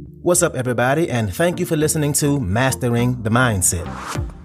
What's up, everybody, and thank you for listening to Mastering the Mindset.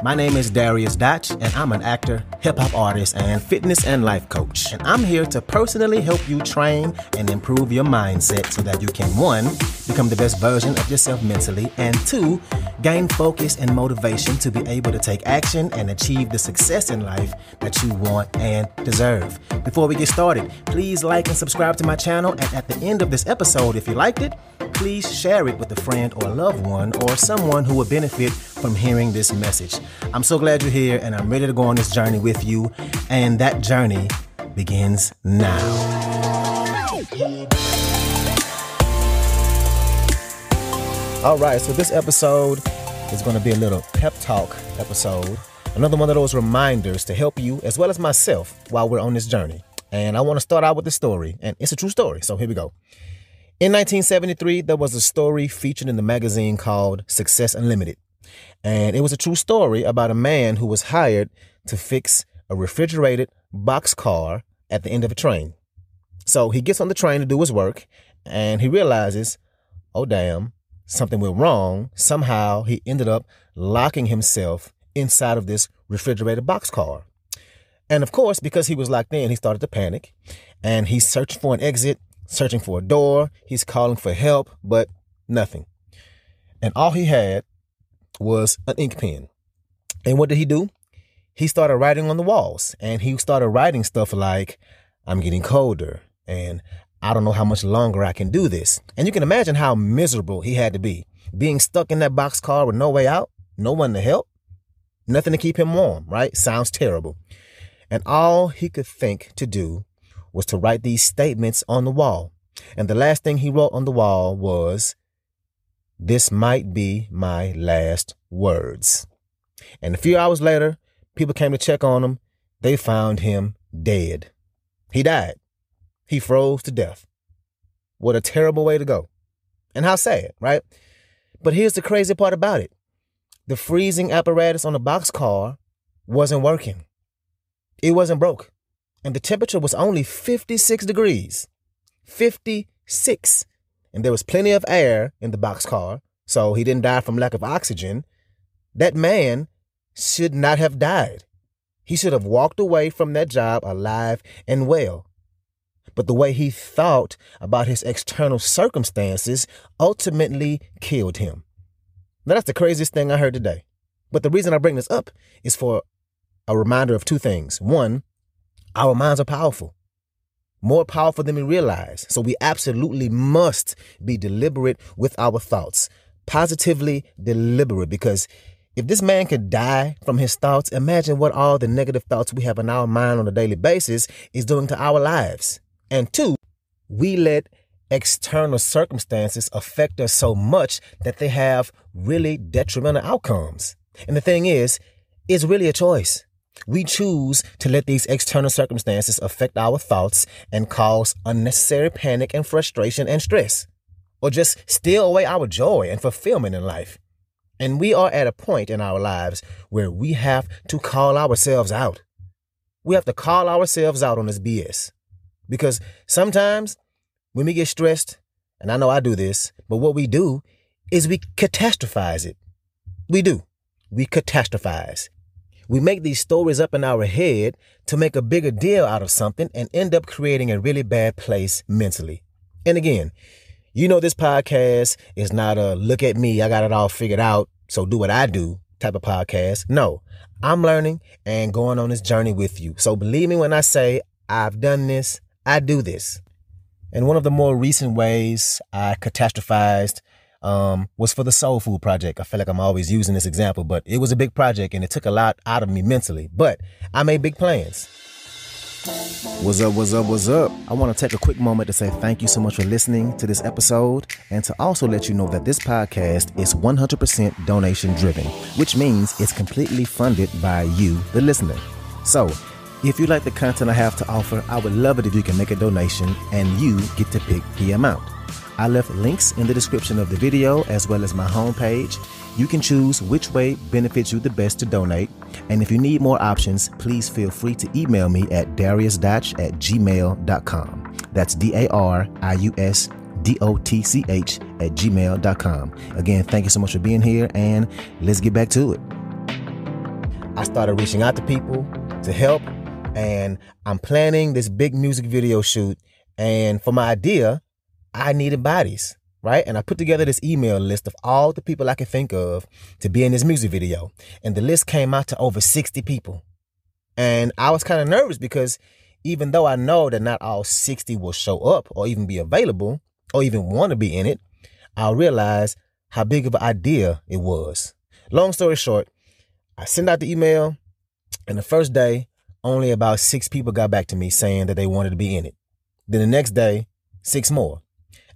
My name is Darius Dotch, and I'm an actor, hip hop artist, and fitness and life coach. And I'm here to personally help you train and improve your mindset so that you can, one, become the best version of yourself mentally, and two, gain focus and motivation to be able to take action and achieve the success in life that you want and deserve. Before we get started, please like and subscribe to my channel. And at the end of this episode, if you liked it, please share it with a friend or loved one or someone who would benefit from hearing this message. I'm so glad you're here and I'm ready to go on this journey with you. And that journey begins now. All right, so this episode is going to be a little pep talk episode. Another one of those reminders to help you as well as myself while we're on this journey. And I want to start out with a story, and it's a true story. So here we go. In 1973, there was a story featured in the magazine called Success Unlimited. And it was a true story about a man who was hired to fix a refrigerated box car at the end of a train. So he gets on the train to do his work and he realizes, oh, damn, something went wrong. Somehow he ended up locking himself inside of this refrigerated box car. And of course, because he was locked in, he started to panic and he searched for an exit, searching for a door. He's calling for help, but nothing. And all he had was an ink pen. And what did he do? He started writing on the walls and he started writing stuff like, I'm getting colder and I don't know how much longer I can do this. And you can imagine how miserable he had to be being stuck in that boxcar with no way out, no one to help, nothing to keep him warm, right? Sounds terrible. And all he could think to do was to write these statements on the wall. And the last thing he wrote on the wall was, This might be my last words. And a few hours later, people came to check on him. They found him dead. He died. He froze to death. What a terrible way to go. And how sad, right? But here's the crazy part about it the freezing apparatus on the boxcar wasn't working, it wasn't broke. And the temperature was only 56 degrees. 56. And there was plenty of air in the boxcar, so he didn't die from lack of oxygen. That man should not have died. He should have walked away from that job alive and well. But the way he thought about his external circumstances ultimately killed him. Now, that's the craziest thing I heard today. But the reason I bring this up is for a reminder of two things. One, our minds are powerful, more powerful than we realize. So we absolutely must be deliberate with our thoughts, positively deliberate, because if this man could die from his thoughts, imagine what all the negative thoughts we have in our mind on a daily basis is doing to our lives. And two, we let external circumstances affect us so much that they have really detrimental outcomes. And the thing is, it's really a choice. We choose to let these external circumstances affect our thoughts and cause unnecessary panic and frustration and stress, or just steal away our joy and fulfillment in life. And we are at a point in our lives where we have to call ourselves out. We have to call ourselves out on this BS. Because sometimes when we get stressed, and I know I do this, but what we do is we catastrophize it. We do. We catastrophize. We make these stories up in our head to make a bigger deal out of something and end up creating a really bad place mentally. And again, you know, this podcast is not a look at me, I got it all figured out, so do what I do type of podcast. No, I'm learning and going on this journey with you. So believe me when I say I've done this, I do this. And one of the more recent ways I catastrophized um, was for the Soul Food Project. I feel like I'm always using this example, but it was a big project and it took a lot out of me mentally. But I made big plans. What's up, what's up, what's up? I want to take a quick moment to say thank you so much for listening to this episode and to also let you know that this podcast is 100% donation driven, which means it's completely funded by you, the listener. So, if you like the content I have to offer, I would love it if you can make a donation and you get to pick the amount. I left links in the description of the video as well as my homepage. You can choose which way benefits you the best to donate. And if you need more options, please feel free to email me at dariusdotch at gmail.com. That's D A R I U S D O T C H, at gmail.com. Again, thank you so much for being here, and let's get back to it. I started reaching out to people to help, and I'm planning this big music video shoot. And for my idea, I needed bodies right? And I put together this email list of all the people I could think of to be in this music video. And the list came out to over 60 people. And I was kind of nervous because even though I know that not all 60 will show up or even be available or even want to be in it, I realized how big of an idea it was. Long story short, I sent out the email, and the first day, only about six people got back to me saying that they wanted to be in it. Then the next day, six more.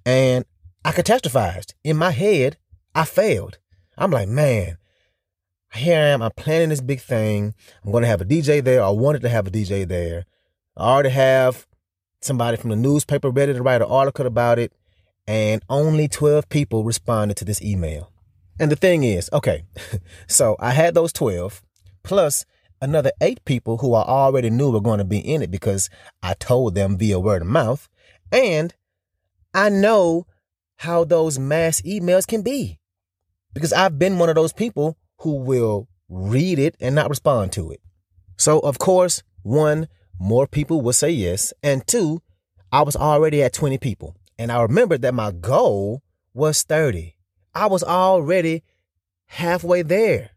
And I catastrophized. In my head, I failed. I'm like, man, here I am. I'm planning this big thing. I'm going to have a DJ there. I wanted to have a DJ there. I already have somebody from the newspaper ready to write an article about it. And only 12 people responded to this email. And the thing is, okay, so I had those 12 plus another eight people who I already knew were going to be in it because I told them via word of mouth. And I know how those mass emails can be. Because I've been one of those people who will read it and not respond to it. So, of course, one, more people will say yes. And two, I was already at 20 people. And I remembered that my goal was 30. I was already halfway there.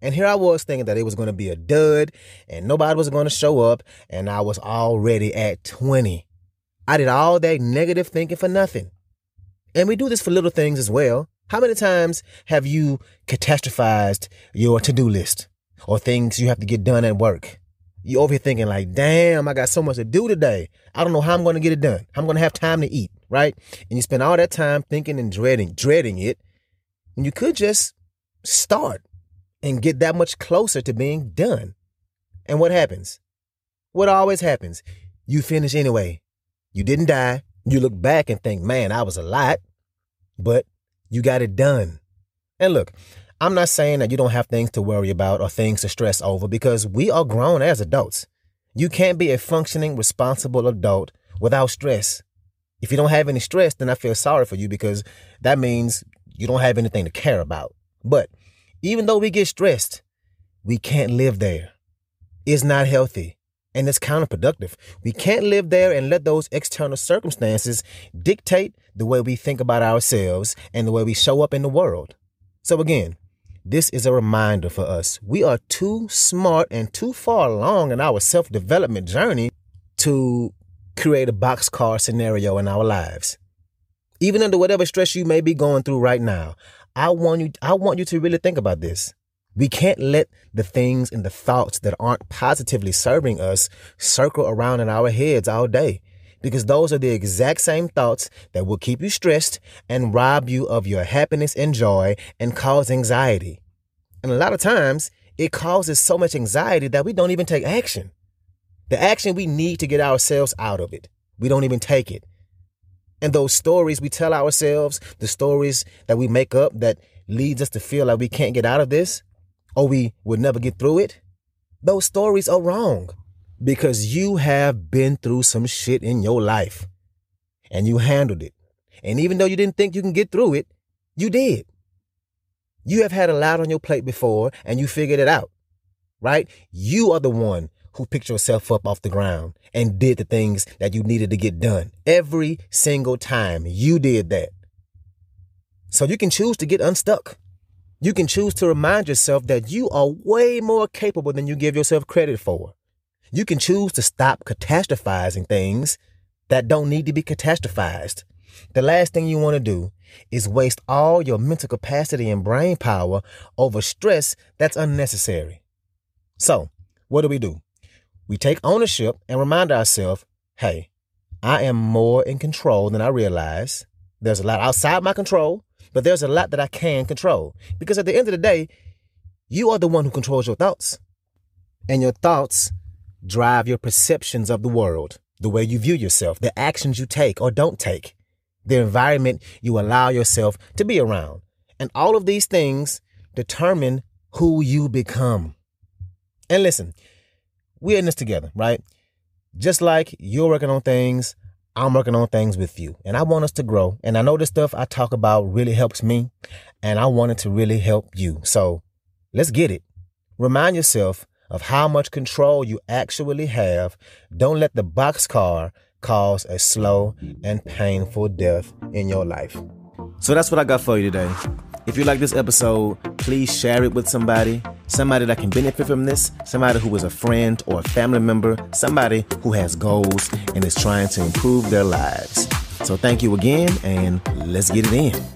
And here I was thinking that it was going to be a dud and nobody was going to show up. And I was already at 20. I did all that negative thinking for nothing. And we do this for little things as well. How many times have you catastrophized your to do list or things you have to get done at work? You're over here thinking like, damn, I got so much to do today. I don't know how I'm going to get it done. I'm going to have time to eat, right? And you spend all that time thinking and dreading, dreading it. And you could just start and get that much closer to being done. And what happens? What always happens? You finish anyway. You didn't die. You look back and think, man, I was a lot, but you got it done. And look, I'm not saying that you don't have things to worry about or things to stress over because we are grown as adults. You can't be a functioning, responsible adult without stress. If you don't have any stress, then I feel sorry for you because that means you don't have anything to care about. But even though we get stressed, we can't live there. It's not healthy and it's counterproductive. We can't live there and let those external circumstances dictate the way we think about ourselves and the way we show up in the world. So, again, this is a reminder for us. We are too smart and too far along in our self development journey to create a boxcar scenario in our lives. Even under whatever stress you may be going through right now, I want you I want you to really think about this. We can't let the things and the thoughts that aren't positively serving us circle around in our heads all day because those are the exact same thoughts that will keep you stressed and rob you of your happiness and joy and cause anxiety. And a lot of times it causes so much anxiety that we don't even take action. The action we need to get ourselves out of it, we don't even take it. And those stories we tell ourselves, the stories that we make up that leads us to feel like we can't get out of this, or we would never get through it, those stories are wrong because you have been through some shit in your life and you handled it. And even though you didn't think you can get through it, you did. You have had a lot on your plate before and you figured it out, right? You are the one who picked yourself up off the ground and did the things that you needed to get done. Every single time you did that. So you can choose to get unstuck. You can choose to remind yourself that you are way more capable than you give yourself credit for. You can choose to stop catastrophizing things that don't need to be catastrophized. The last thing you want to do is waste all your mental capacity and brain power over stress that's unnecessary. So, what do we do? We take ownership and remind ourselves hey, I am more in control than I realize. There's a lot outside my control, but there's a lot that I can control. Because at the end of the day, you are the one who controls your thoughts. And your thoughts drive your perceptions of the world, the way you view yourself, the actions you take or don't take, the environment you allow yourself to be around. And all of these things determine who you become. And listen, we're in this together, right? Just like you're working on things, I'm working on things with you and I want us to grow. And I know the stuff I talk about really helps me and I want it to really help you. So let's get it. Remind yourself of how much control you actually have. Don't let the boxcar cause a slow and painful death in your life. So that's what I got for you today. If you like this episode, please share it with somebody, somebody that can benefit from this, somebody who is a friend or a family member, somebody who has goals and is trying to improve their lives. So thank you again, and let's get it in.